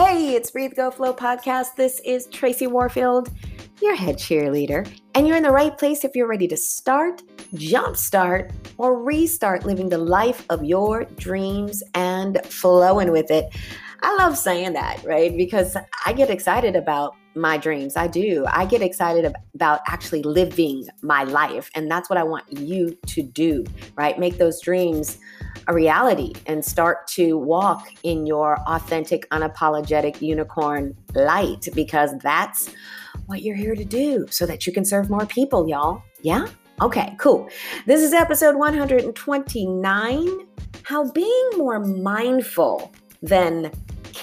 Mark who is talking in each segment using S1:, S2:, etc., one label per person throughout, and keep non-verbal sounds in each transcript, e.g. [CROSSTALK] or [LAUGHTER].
S1: Hey, it's Breathe Go Flow podcast. This is Tracy Warfield, your head cheerleader, and you're in the right place if you're ready to start, jumpstart, or restart living the life of your dreams and flowing with it. I love saying that, right? Because I get excited about my dreams. I do. I get excited about actually living my life. And that's what I want you to do, right? Make those dreams a reality and start to walk in your authentic, unapologetic unicorn light because that's what you're here to do so that you can serve more people, y'all. Yeah? Okay, cool. This is episode 129 How being more mindful than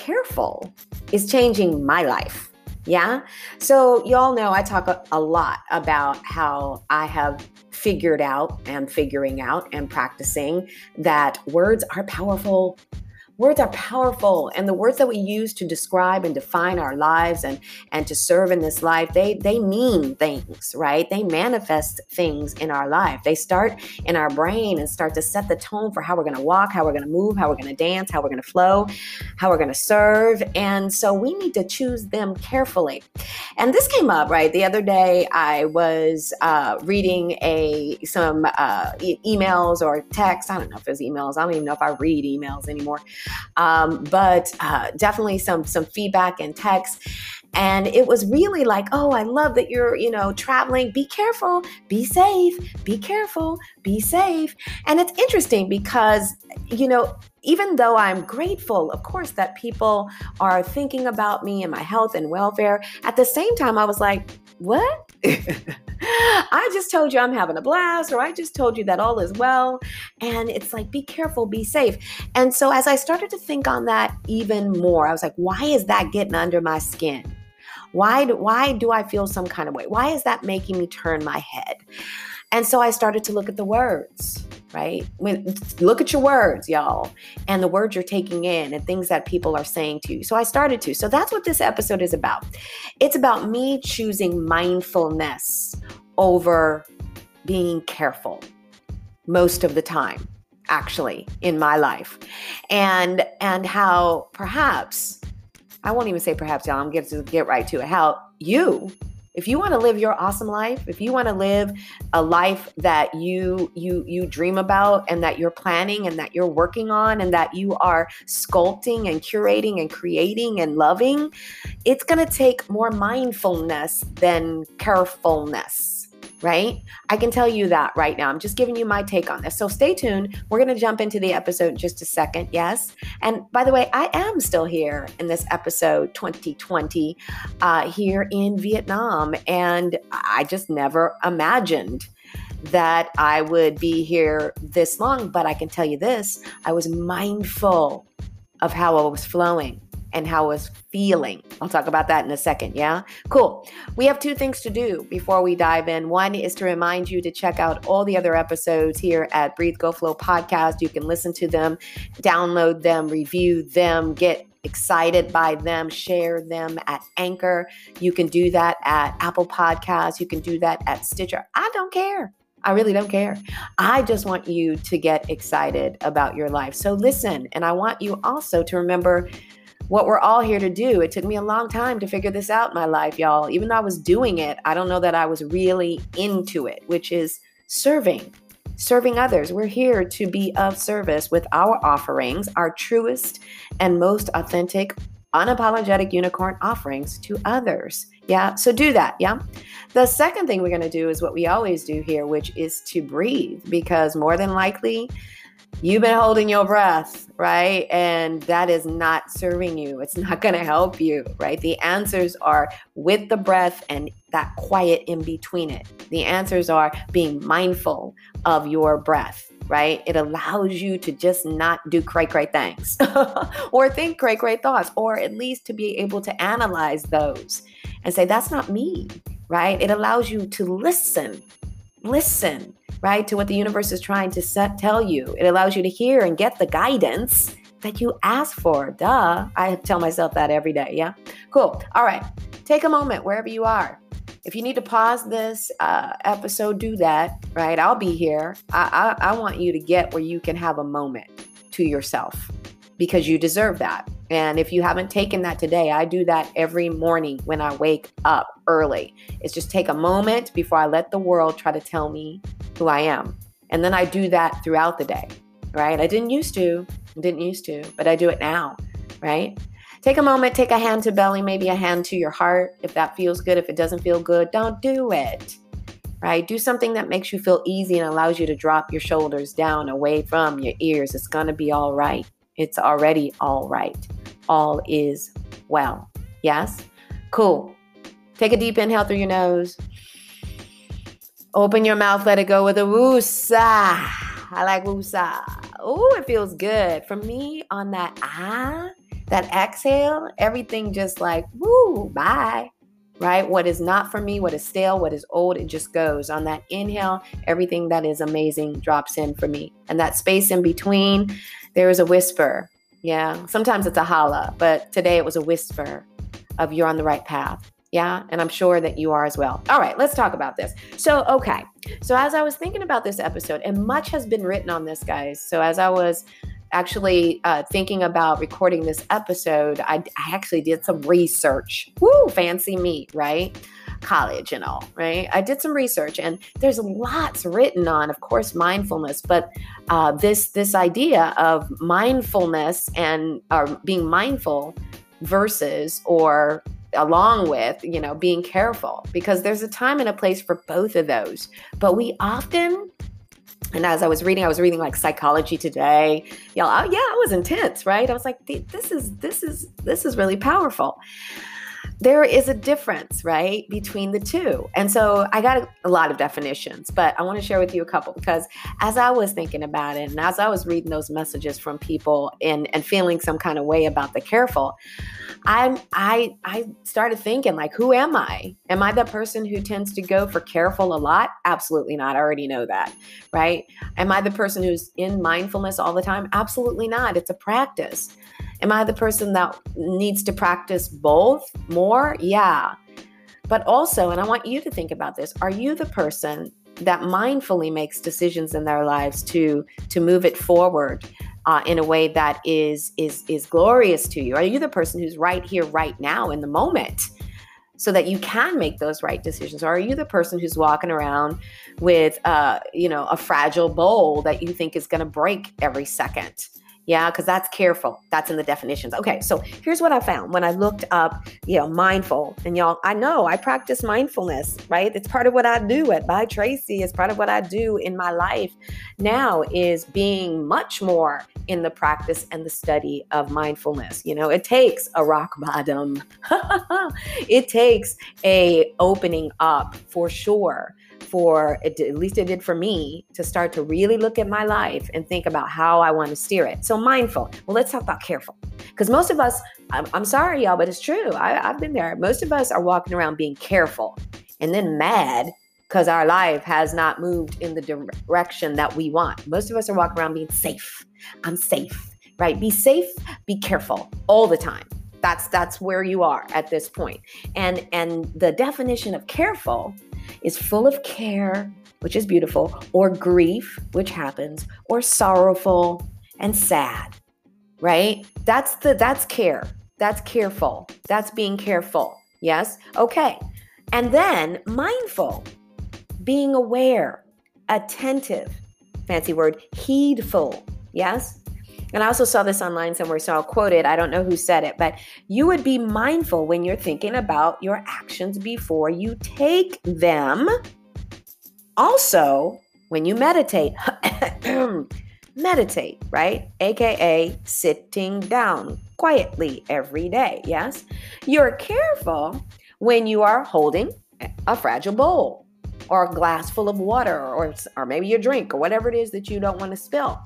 S1: careful is changing my life. Yeah. So, y'all know I talk a, a, lot about how I have figured out and figuring out and practicing that words are powerful Words are powerful, and the words that we use to describe and define our lives and and to serve in this life, they they mean things, right? They manifest things in our life. They start in our brain and start to set the tone for how we're going to walk, how we're going to move, how we're going to dance, how we're going to flow, how we're going to serve. And so we need to choose them carefully. And this came up right the other day. I was uh, reading a some uh, e- emails or text. I don't know if it's emails. I don't even know if I read emails anymore. Um, but uh, definitely some some feedback and text. And it was really like, oh, I love that you're, you know, traveling. Be careful, be safe, be careful, be safe. And it's interesting because, you know, even though I'm grateful, of course, that people are thinking about me and my health and welfare, at the same time, I was like, what? [LAUGHS] I just told you I'm having a blast, or I just told you that all is well. And it's like, be careful, be safe. And so as I started to think on that even more, I was like, why is that getting under my skin? Why do, why do I feel some kind of way? Why is that making me turn my head? And so I started to look at the words, right? When, Look at your words, y'all, and the words you're taking in and things that people are saying to you. So I started to. So that's what this episode is about. It's about me choosing mindfulness over being careful most of the time actually in my life and and how perhaps i won't even say perhaps y'all i'm going to get right to it how you if you want to live your awesome life if you want to live a life that you you you dream about and that you're planning and that you're working on and that you are sculpting and curating and creating and loving it's going to take more mindfulness than carefulness right? I can tell you that right now. I'm just giving you my take on this. So stay tuned. We're going to jump into the episode in just a second. Yes. And by the way, I am still here in this episode 2020 uh, here in Vietnam. And I just never imagined that I would be here this long. But I can tell you this I was mindful of how I was flowing and how I was feeling. I'll talk about that in a second. Yeah. Cool. We have two things to do before we dive in. One is to remind you to check out all the other episodes here at Breathe Go Flow podcast. You can listen to them, download them, review them, get excited by them, share them at Anchor. You can do that at Apple Podcasts. You can do that at Stitcher. I don't care. I really don't care. I just want you to get excited about your life. So listen, and I want you also to remember what we're all here to do. It took me a long time to figure this out in my life, y'all. Even though I was doing it, I don't know that I was really into it, which is serving, serving others. We're here to be of service with our offerings, our truest and most authentic, unapologetic unicorn offerings to others. Yeah, so do that. Yeah. The second thing we're going to do is what we always do here, which is to breathe, because more than likely, you've been holding your breath, right? And that is not serving you. It's not going to help you, right? The answers are with the breath and that quiet in between it. The answers are being mindful of your breath, right? It allows you to just not do cray cray things [LAUGHS] or think cray cray thoughts, or at least to be able to analyze those and say, that's not me, right? It allows you to listen, listen right, to what the universe is trying to set, tell you. It allows you to hear and get the guidance that you ask for. Duh. I tell myself that every day. Yeah. Cool. All right. Take a moment wherever you are. If you need to pause this uh, episode, do that, right? I'll be here. I, I, I want you to get where you can have a moment to yourself because you deserve that. And if you haven't taken that today, I do that every morning when I wake up early. It's just take a moment before I let the world try to tell me who I am. And then I do that throughout the day, right? I didn't used to, didn't used to, but I do it now, right? Take a moment, take a hand to belly, maybe a hand to your heart. If that feels good, if it doesn't feel good, don't do it, right? Do something that makes you feel easy and allows you to drop your shoulders down away from your ears. It's to be all right. It's already all right. All is well. Yes? Cool. Take a deep inhale through your nose. Open your mouth, let it go with a woosa. I like woosa. Oh, it feels good. For me, on that ah, that exhale, everything just like, woo, bye. Right? What is not for me, what is stale, what is old, it just goes. On that inhale, everything that is amazing drops in for me. And that space in between, there is a whisper. Yeah. Sometimes it's a holla, but today it was a whisper of you're on the right path. Yeah. And I'm sure that you are as well. All right, let's talk about this. So, okay. So, as I was thinking about this episode, and much has been written on this, guys. So, as I was actually uh, thinking about recording this episode, I, I actually did some research. Woo, fancy me, right? college and all, right? I did some research and there's lots written on, of course, mindfulness, but uh, this this idea of mindfulness and or being mindful versus or along with, you know, being careful because there's a time and a place for both of those. But we often and as I was reading, I was reading like psychology today. Y'all, oh, yeah, it was intense, right? I was like, this is this is this is really powerful there is a difference, right, between the two. And so I got a, a, lot of definitions, but I want to share with you a couple because as I was thinking about it and as I was reading those messages from people and, and feeling some kind of way about the careful, I'm I I started thinking like, who am I? Am I the person who tends to go for careful a lot? Absolutely not. I already know that, right? Am I the person who's in mindfulness all the time? Absolutely not. It's a practice. Am I the person that needs to practice both more? Yeah. But also, and I want you to think about this, are you the person that mindfully makes decisions in their lives to to move it forward uh, in a way that is is is glorious to you? Are you the person who's right here, right now, in the moment? so that you can make those right decisions or are you the person who's walking around with uh, you know a fragile bowl that you think is going to break every second yeah, because that's careful. That's in the definitions. Okay, so here's what I found when I looked up, you know, mindful. And y'all, I know I practice mindfulness, right? It's part of what I do at By Tracy. It's part of what I do in my life now is being much more in the practice and the study of mindfulness. You know, it takes a rock bottom. [LAUGHS] it takes a opening up for sure for at least it did for me to start to really look at my life and think about how I want to steer it. So mindful. Well, let's talk about careful. Because most of us, I'm, I'm, sorry, y'all, but it's true. I, I've been there. Most of us are walking around being careful and then mad because our life has not moved in the direction that we want. Most of us are walking around being safe. I'm safe, right? Be safe, be careful all the time. That's that's where you are at this point. And and the definition of careful is full of care, which is beautiful, or grief, which happens, or sorrowful and sad. Right? That's the that's care. That's careful. That's being careful. Yes? Okay. And then mindful, being aware, attentive, fancy word, heedful. Yes? And I also saw this online somewhere, so I'll quote it. I don't know who said it, but you would be mindful when you're thinking about your actions before you take them. Also, when you meditate, [CLEARS THROAT] [CLEARS THROAT] meditate, right? AKA sitting down quietly every day. Yes. You're careful when you are holding a fragile bowl or a glass full of water or, or maybe a drink or whatever it is that you don't want to spill.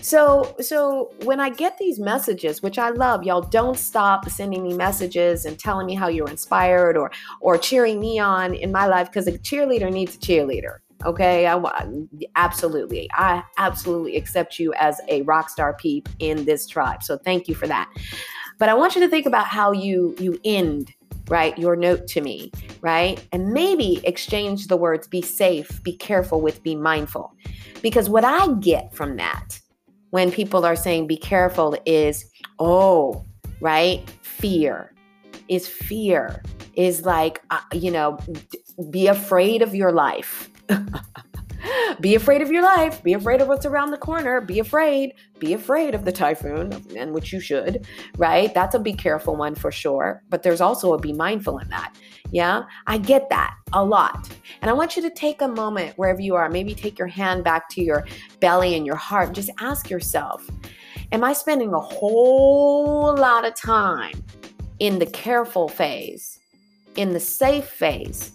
S1: So, so when I get these messages, which I love, y'all don't stop sending me messages and telling me how you're inspired or or cheering me on in my life because a cheerleader needs a cheerleader. Okay, I absolutely, I absolutely accept you as a rock star peep in this tribe. So thank you for that. But I want you to think about how you you end right? Your note to me, right? And maybe exchange the words be safe, be careful with be mindful. Because what I get from that when people are saying be careful is, oh, right? Fear is fear, is like, uh, you know, be afraid of your life. [LAUGHS] be afraid of your life. Be afraid of what's around the corner. Be afraid. Be afraid of the typhoon, and which you should, right? That's a be careful one for sure. But there's also a be mindful in that. Yeah, I get that a lot. And I want you to take a moment wherever you are. Maybe take your hand back to your belly and your heart. Just ask yourself Am I spending a whole lot of time in the careful phase, in the safe phase?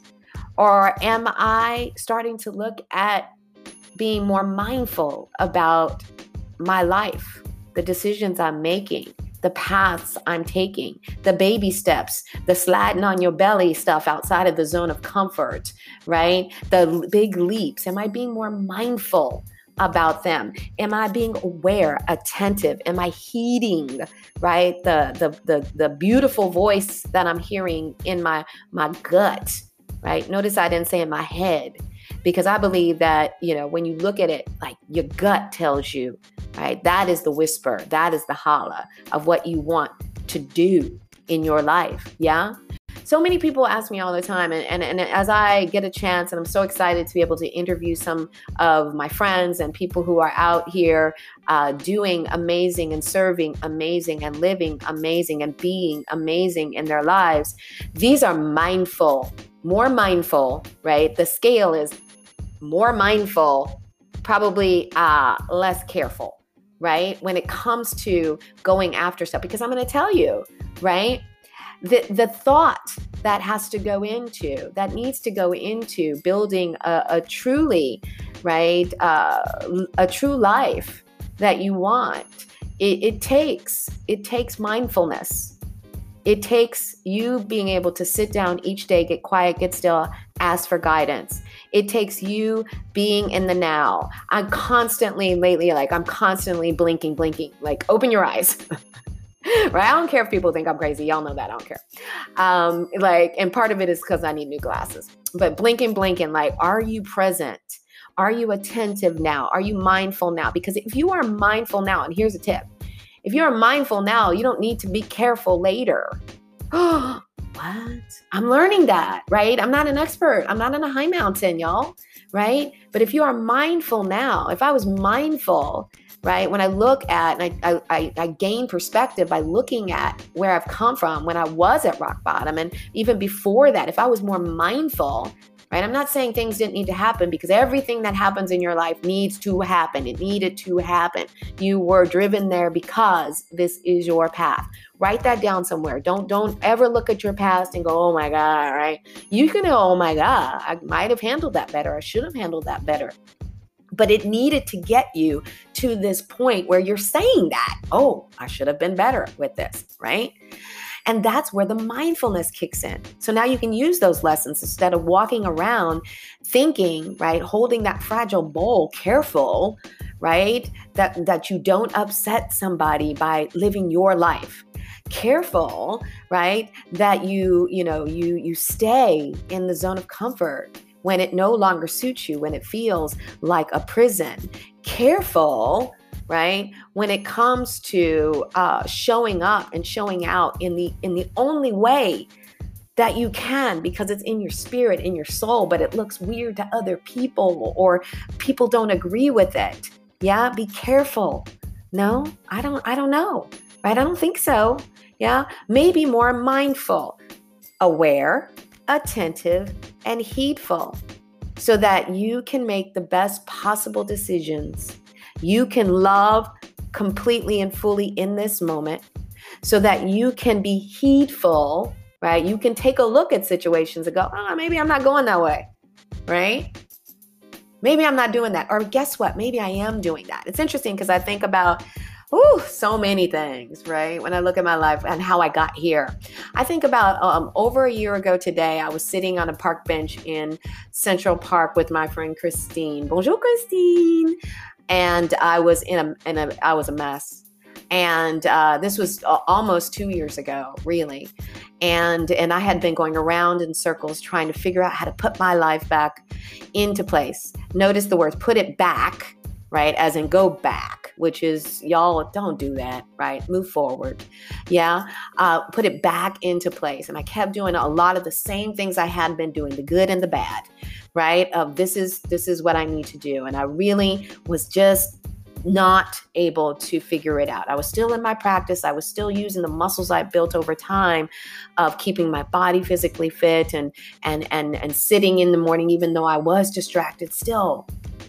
S1: Or am I starting to look at being more mindful about my life, the decisions I'm making, the paths I'm taking, the baby steps, the sliding on your belly stuff outside of the zone of comfort, right? The big leaps. Am I being more mindful about them? Am I being aware, attentive? Am I heeding, right? The the the, the beautiful voice that I'm hearing in my my gut right? Notice I didn't say in my head because I believe that, you know, when you look at it, like your gut tells you, right? That is the whisper, that is the holla of what you want to do in your life. Yeah so many people ask me all the time and, and, and as i get a chance and i'm so excited to be able to interview some of my friends and people who are out here uh, doing amazing and serving amazing and living amazing and being amazing in their lives these are mindful more mindful right? The scale is more mindful probably uh, less careful right? When it comes to going after stuff because i'm going to tell you right? The the thought that has to go into that needs to go into building a, a truly right uh, a true life that you want it, it takes it takes mindfulness it takes you being able to sit down each day get quiet get still ask for guidance it takes you being in the now i'm constantly lately like i'm constantly blinking blinking like open your eyes [LAUGHS] right? I don't care if people think I'm crazy. Y'all know that. I don't care. Um, like, and part of it is because I need new glasses. But blinking, blinking, like, are you present? Are you attentive now? Are you mindful now? Because if you are mindful now, and here's a tip if you're mindful now, you don't need to be careful later. [GASPS] what? I'm learning that, right? I'm not an expert. I'm not on a high mountain, y'all, right? But if you are mindful now, if I was mindful right? When I look at and I, I, I gain perspective by looking at where I've come from when I was at rock bottom. And even before that, if I was more mindful, right? I'm not saying things didn't need to happen because everything that happens in your life needs to happen. It needed to happen. You were driven there because this is your path. Write that down somewhere. Don't don't ever look at your past and go, "Oh my god," right? You can go, "Oh my god, I might have handled that better. I should have handled that better." but it needed to get you to this point where you're saying that, oh, I should have been better with this, right? And that's where the mindfulness kicks in. So now you can use those lessons instead of walking around thinking, right, holding that fragile bowl careful, right? That that you don't upset somebody by living your life. Careful, right? That you, you know, you you stay in the zone of comfort when it no longer suits you, when it feels like a prison. Careful, right? When it comes to uh, showing up and showing out in the in the only way that you can because it's in your spirit, in your soul, but it looks weird to other people or people don't agree with it. Yeah, be careful. No, I don't I don't know. Right? I don't think so. Yeah, maybe more mindful, aware, attentive, and heedful so that you can make the best possible decisions. You can love completely and fully in this moment so that you can be heedful, right? You can take a look at situations and go, oh, maybe I'm not going that way, right? Maybe I'm not doing that. Or guess what? Maybe I am doing that. It's interesting because I think about Ooh, so many things, right? When I look at my life and how I got here, I think about um, over a year ago today, I was sitting on a park bench in Central Park with my friend Christine. Bonjour, Christine. And I was in a, in a I was a mess. And uh, this was almost two years ago, really. And and I had been going around in circles trying to figure out how to put my life back into place. Notice the words "put it back," right? As in go back which is y'all don't do that, right? Move forward. Yeah. Uh, put it back into place. And I kept doing a lot of the same things I had been doing, the good and the bad, right? Of this is this is what I need to do. And I really was just not able to figure it out. I was still in my practice. I was still using the muscles I built over time of keeping my body physically fit and and and and sitting in the morning even though I was distracted still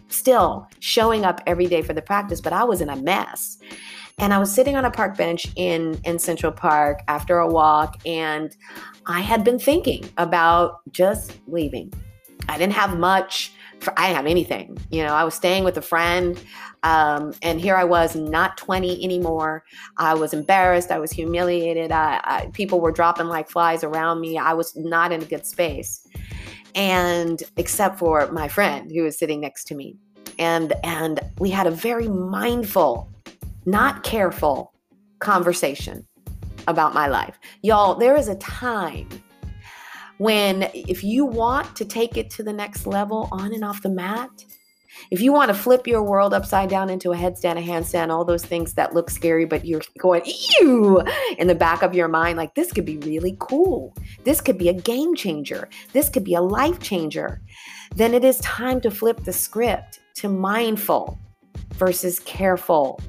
S1: still showing up every day for the practice, but I was in a mess. And I was sitting on a park bench in in Central Park after a walk and I had been thinking about just leaving. I didn't have much for, I didn't have anything. You know, I was staying with a friend. Um, and here I was, not 20 anymore. I was embarrassed. I was humiliated. I, I, people were dropping like flies around me. I was not in a good space. And except for my friend who was sitting next to me. And, and we had a very mindful, not careful conversation about my life. Y'all, there is a time when if you want to take it to the next level on and off the mat, if you want to flip your world upside down into a headstand, a handstand, all those things that look scary, but you're going, ew, in the back of your mind, like this could be really cool. This could be a game changer. This could be a life changer. Then it is time to flip the script to mindful versus careful,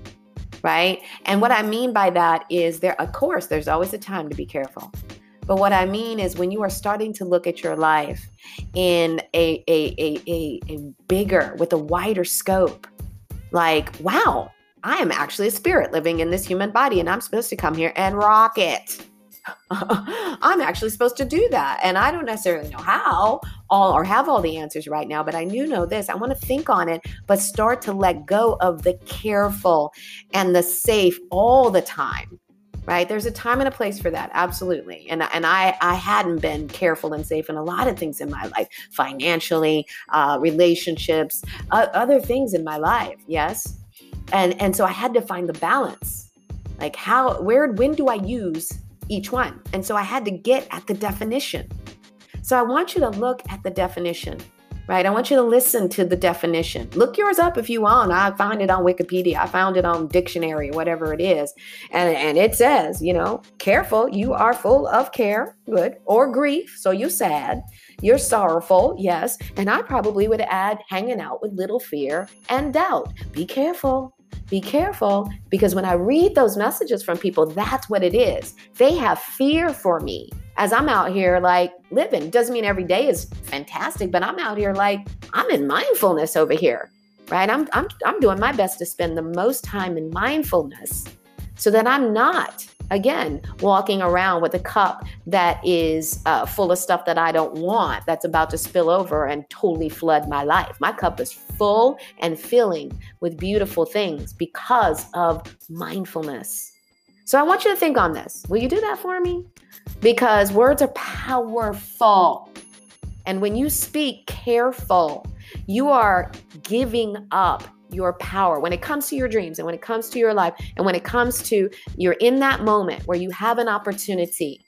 S1: right? And what I mean by that is there, of course, there's always a time to be careful. But what I mean is when you are starting to look at your life in a, a, a, a, a bigger, with a wider scope, like, wow, I am actually a spirit living in this human body and I'm supposed to come here and rock it. [LAUGHS] I'm actually supposed to do that. And I don't necessarily know how all or have all the answers right now, but I do know this. I want to think on it, but start to let go of the careful and the safe all the time right? There's a time and a place for that absolutely. And and i i hadn't been careful and safe in a lot of things in my life financially uh, relationships uh, other things in my life yes? And and so i had to find the balance. Like how where when do i use each one? And so i had to get at the definition. So i want you to look at the definition right? I want you to listen to the definition. Look yours up if you want. I find it on Wikipedia. I found it on dictionary, whatever it is. And, and it says, you know, careful, you are full of care, good, or grief. So you're sad. You're sorrowful, yes. And I probably would add hanging out with little fear and doubt. Be careful. Be careful because when I read those messages from people, that's what it is. They have fear for me as I'm out here like living. Doesn't mean every day is fantastic, but I'm out here like I'm in mindfulness over here, right? I'm I'm I'm doing my best to spend the most time in mindfulness so that I'm not again walking around with a cup that is uh, full of stuff that I don't want that's about to spill over and totally flood my life. My cup is full and filling with beautiful things because of mindfulness. So I want you to think on this. Will you do that for me? Because words are powerful. And when you speak careful, you are giving up your power when it comes to your dreams and when it comes to your life and when it comes to you're in that moment where you have an opportunity,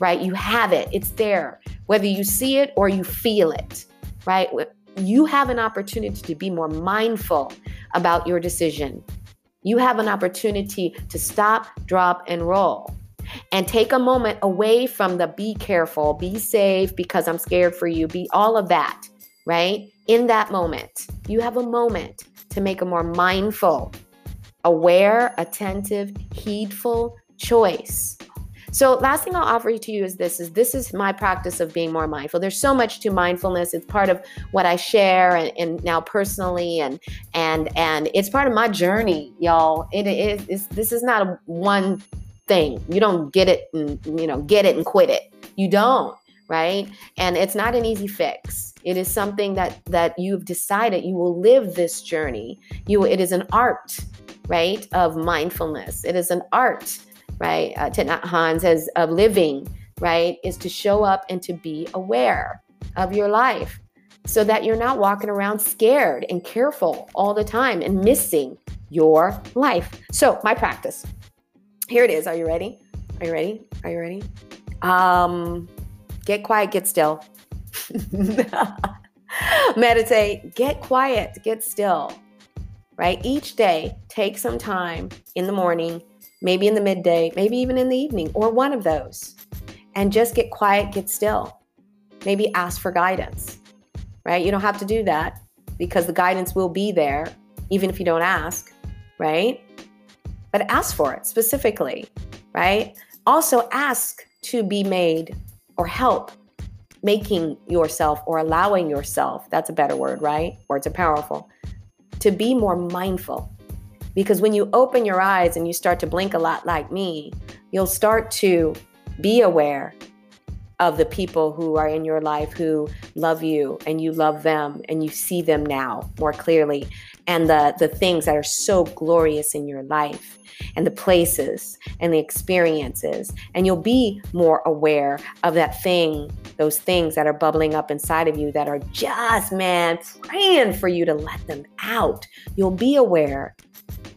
S1: right? You have it, it's there, whether you see it or you feel it, right? You have an opportunity to be more mindful about your decision. You have an opportunity to stop, drop, and roll and take a moment away from the be careful, be safe because I'm scared for you, be all of that, right? In that moment, you have a moment to make a more mindful, aware, attentive, heedful choice. So last thing I'll offer to you is this is this is my practice of being more mindful. There's so much to mindfulness. It's part of what I share and, and now personally and and and it's part of my journey, y'all. It is this is not a one thing. You don't get it and you know get it and quit it. You don't, right? And it's not an easy fix. It is something that that you've decided you will live this journey. You it is an art, right, of mindfulness. It is an art, right? Uh, Thich Hanh says of living, right, is to show up and to be aware of your life so that you're not walking around scared and careful all the time and missing your life. So, my practice here it is. Are you ready? Are you ready? Are you ready? Um, get quiet, get still. [LAUGHS] Meditate, get quiet, get still. right? Each day, take some time in the morning, maybe in the midday, maybe even in the evening, or one of those, and just get quiet, get still. Maybe ask for guidance, right? You don't have to do that because the guidance will be there even if you don't ask, right? But ask for it specifically, right? Also, ask to be made or help making yourself or allowing yourself, that's a better word, right? Words are powerful, to be more mindful. Because when you open your eyes and you start to blink a lot like me, you'll start to be aware of the people who are in your life who love you and you love them and you see them now more clearly and the the things that are so glorious in your life and the places and the experiences. And you'll be more aware of that thing those things that are bubbling up inside of you that are just man praying for you to let them out. You'll be aware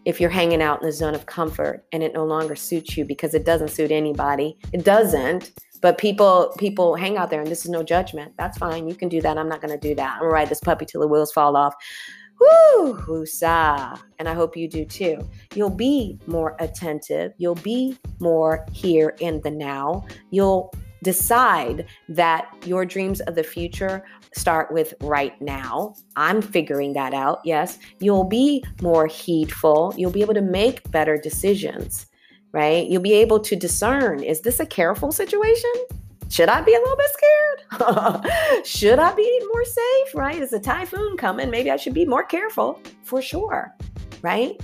S1: if you're hanging out in the zone of comfort and it no longer suits you because it doesn't suit anybody. It doesn't but people people hang out there and this is no judgment. That's fine. You can do that. I'm not going to do that. I'm going to ride this puppy till the wheels fall off Woo, woosah. And I hope you do too. You'll be more attentive. You'll be more here in the now. You'll decide that your dreams of the future start with right now. I'm figuring that out. Yes. You'll be more heedful. You'll be able to make better decisions, right? You'll be able to discern is this a careful situation? Should I be a little bit scared? [LAUGHS] should I be more safe? Right? Is a typhoon coming? Maybe I should be more careful for sure. Right?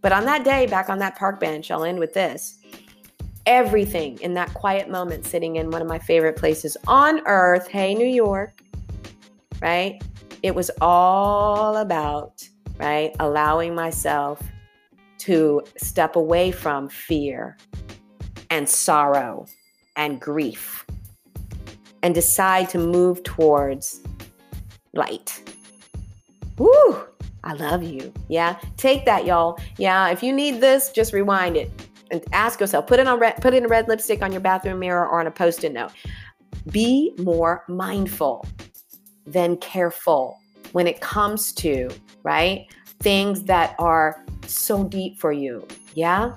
S1: But on that day, back on that park bench, I'll end with this. Everything in that quiet moment, sitting in one of my favorite places on earth, hey, New York, right? It was all about, right, allowing myself to step away from fear and sorrow and grief and decide to move towards light. Woo! I love you. Yeah. Take that, y'all. Yeah. If you need this, just rewind it and ask yourself, put it on red, put in a red lipstick on your bathroom mirror or on a post-it note. Be more mindful than careful when it comes to, right? Things that are so deep for you. Yeah.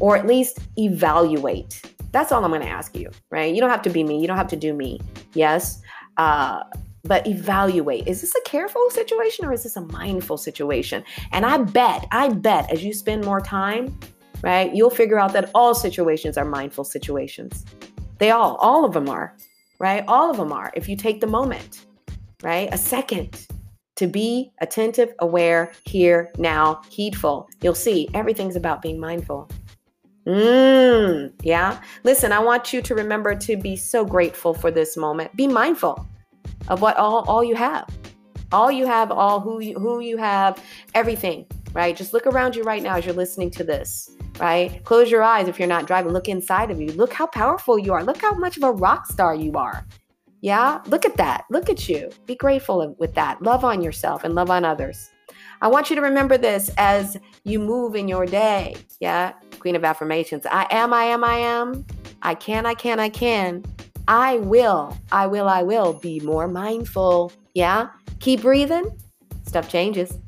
S1: Or at least evaluate that's all I'm going to ask you, right? You don't have to be me. You don't have to do me. Yes. Uh, but evaluate is this a careful situation or is this a mindful situation? And I bet, I bet as you spend more time, right, you'll figure out that all situations are mindful situations. They all, all of them are, right? All of them are. If you take the moment, right, a second to be attentive, aware, here, now, heedful, you'll see everything's about being mindful. Mm, yeah. Listen, I want you to remember to be so grateful for this moment. Be mindful of what all, all you have. All you have, all who you, who you have, everything, right? Just look around you right now as you're listening to this, right? Close your eyes if you're not driving. Look inside of you. Look how powerful you are. Look how much of a rock star you are. Yeah? Look at that. Look at you. Be grateful with that. Love on yourself and love on others. I want you to remember this as you move in your day. Yeah, Queen of Affirmations. I am, I am, I am. I can, I can, I can. I will, I will, I will be more mindful. Yeah, keep breathing. Stuff changes.